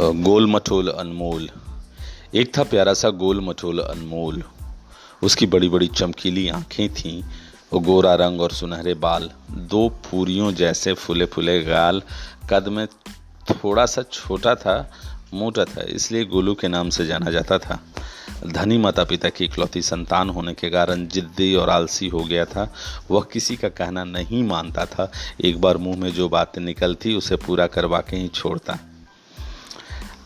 गोल मठोल अनमोल। एक था प्यारा सा गोल मठोल अनमोल। उसकी बड़ी बड़ी चमकीली आँखें थीं वो गोरा रंग और सुनहरे बाल। दो पूरियों जैसे फूले फूले गाल। कद में थोड़ा सा छोटा था, मोटा था, इसलिए गोलू के नाम से जाना जाता था। धनी माता पिता की इकलौती संतान होने के कारण जिद्दी और आलसी हो गया था। वह किसी का कहना नहीं मानता था। एक बार मुँह में जो बातें निकलती, उसे पूरा करवा के ही छोड़ता।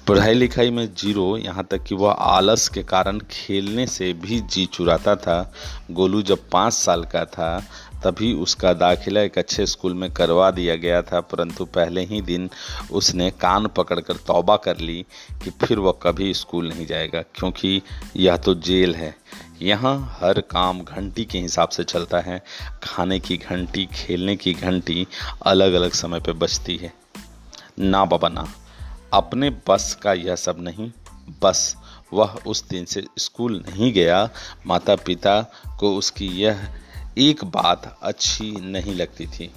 पढ़ाई लिखाई में ज़ीरो, यहाँ तक कि वह आलस के कारण खेलने से भी जी चुराता था। गोलू जब पाँच साल का था, तभी उसका दाखिला एक अच्छे स्कूल में करवा दिया गया था, परंतु पहले ही दिन उसने कान पकड़कर तौबा कर ली कि फिर वह कभी स्कूल नहीं जाएगा, क्योंकि यह तो जेल है। यहाँ हर काम घंटी के हिसाब से चलता है। खाने की घंटी, खेलने की घंटी अलग अलग समय पर बचती है। ना बाबा ना। अपने बस का यह सब नहीं, बस वह उस दिन से स्कूल नहीं गया। माता पिता को उसकी यह एक बात अच्छी नहीं लगती थी।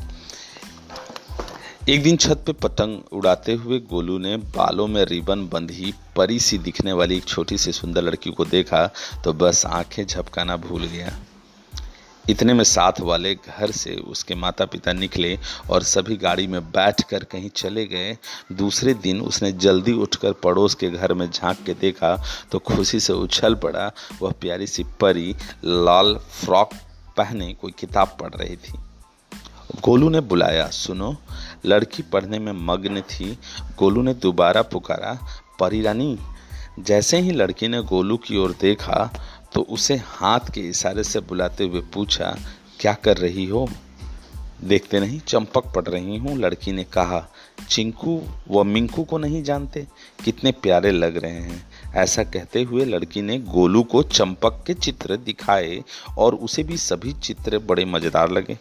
एक दिन छत पे पतंग उड़ाते हुए गोलू ने बालों में रिबन बंधी परी सी दिखने वाली एक छोटी सी सुंदर लड़की को देखा तो बस आँखें झपकाना भूल गया। इतने में साथ वाले घर से उसके माता पिता निकले और सभी गाड़ी में बैठकर कहीं चले गए। दूसरे दिन उसने जल्दी उठकर पड़ोस के घर में झाँक के देखा तो खुशी से उछल पड़ा। वह प्यारी सी परी, लाल फ्रॉक पहने कोई किताब पढ़ रही थी। गोलू ने बुलाया, सुनो, लड़की पढ़ने में मग्न थी। गोलू ने दोबारा पुकारा, परी रानी, जैसे ही लड़की ने गोलू की ओर देखा तो उसे हाथ के इशारे से बुलाते हुए पूछा, क्या कर रही हो? देखते नहीं, चंपक पड़ रही हूँ, लड़की ने कहा। चिंकू व मिंकू को नहीं जानते? कितने प्यारे लग रहे हैं। ऐसा कहते हुए लड़की ने गोलू को चंपक के चित्र दिखाए और उसे भी सभी चित्र बड़े मज़ेदार लगे।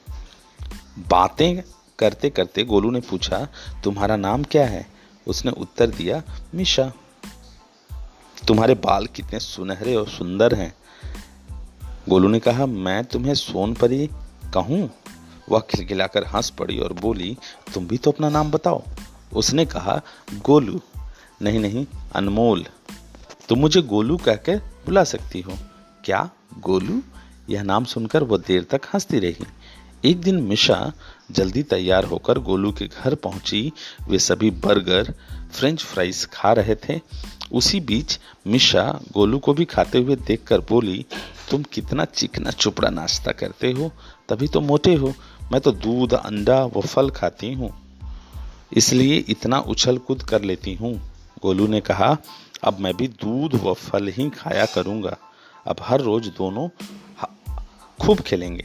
बातें करते करते गोलू ने पूछा, तुम्हारा नाम क्या है? उसने उत्तर दिया, मिशा। तुम्हारे बाल कितने सुनहरे और सुंदर हैं। गोलू ने कहा, मैं तुम्हें सोन परी कहूँ? वह खिलखिलाकर हंस पड़ी और बोली, तुम भी तो अपना नाम बताओ। उसने कहा, गोलू, नहीं नहीं, अनमोल, तुम मुझे गोलू कहकर बुला सकती हो। क्या, गोलू? यह नाम सुनकर वह देर तक हंसती रही। एक दिन मिशा जल्दी तैयार होकर गोलू के घर पहुँची। वे सभी बर्गर, फ्रेंच फ्राइज खा रहे थे। उसी बीच मिशा गोलू को भी खाते हुए देखकर बोली तुम कितना चिकना चुपड़ा नाश्ता करते हो, तभी तो मोटे हो। मैं तो दूध, अंडा व फल खाती हूँ। इसलिए इतना उछल कूद कर लेती हूँ। गोलू ने कहा, अब मैं भी दूध व फल ही खाया करूँगा। अब हर रोज दोनों खूब खेलेंगे।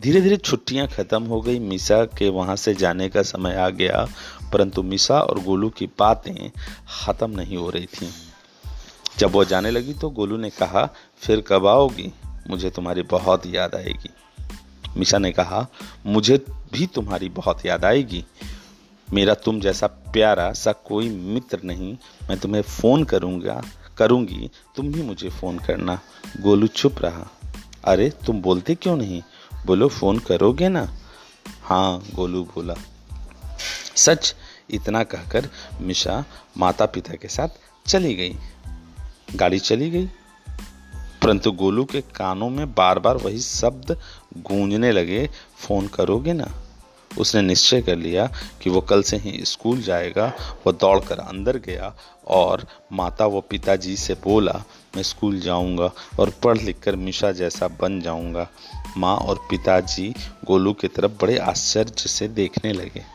धीरे धीरे छुट्टियाँ खत्म हो गई। मिसा के वहाँ से जाने का समय आ गया, परंतु मिसा और गोलू की बातें खत्म नहीं हो रही थी। जब वो जाने लगी तो गोलू ने कहा, फिर कब आओगी? मुझे तुम्हारी बहुत याद आएगी। मिशा ने कहा, मुझे भी तुम्हारी बहुत याद आएगी। मेरा तुम जैसा प्यारा सा कोई मित्र नहीं। मैं तुम्हें फ़ोन करूँगा, करूँगी। तुम भी मुझे फ़ोन करना। गोलू चुप रहा। अरे, तुम बोलते क्यों नहीं? बोलो, फ़ोन करोगे ना? हाँ गोलू बोला। सच इतना कहकर मिशा माता पिता के साथ चली गई। गाड़ी चली गई। परंतु गोलू के कानों में बार बार वही शब्द गूंजने लगे, फ़ोन करोगे ना? उसने निश्चय कर लिया कि वो कल से ही स्कूल जाएगा, वो दौड़कर अंदर गया और माता व पिताजी से बोला, मैं स्कूल जाऊँगा और पढ़ लिख कर मिशा जैसा बन जाऊँगा। माँ और पिताजी गोलू की तरफ़ बड़े आश्चर्य से देखने लगे।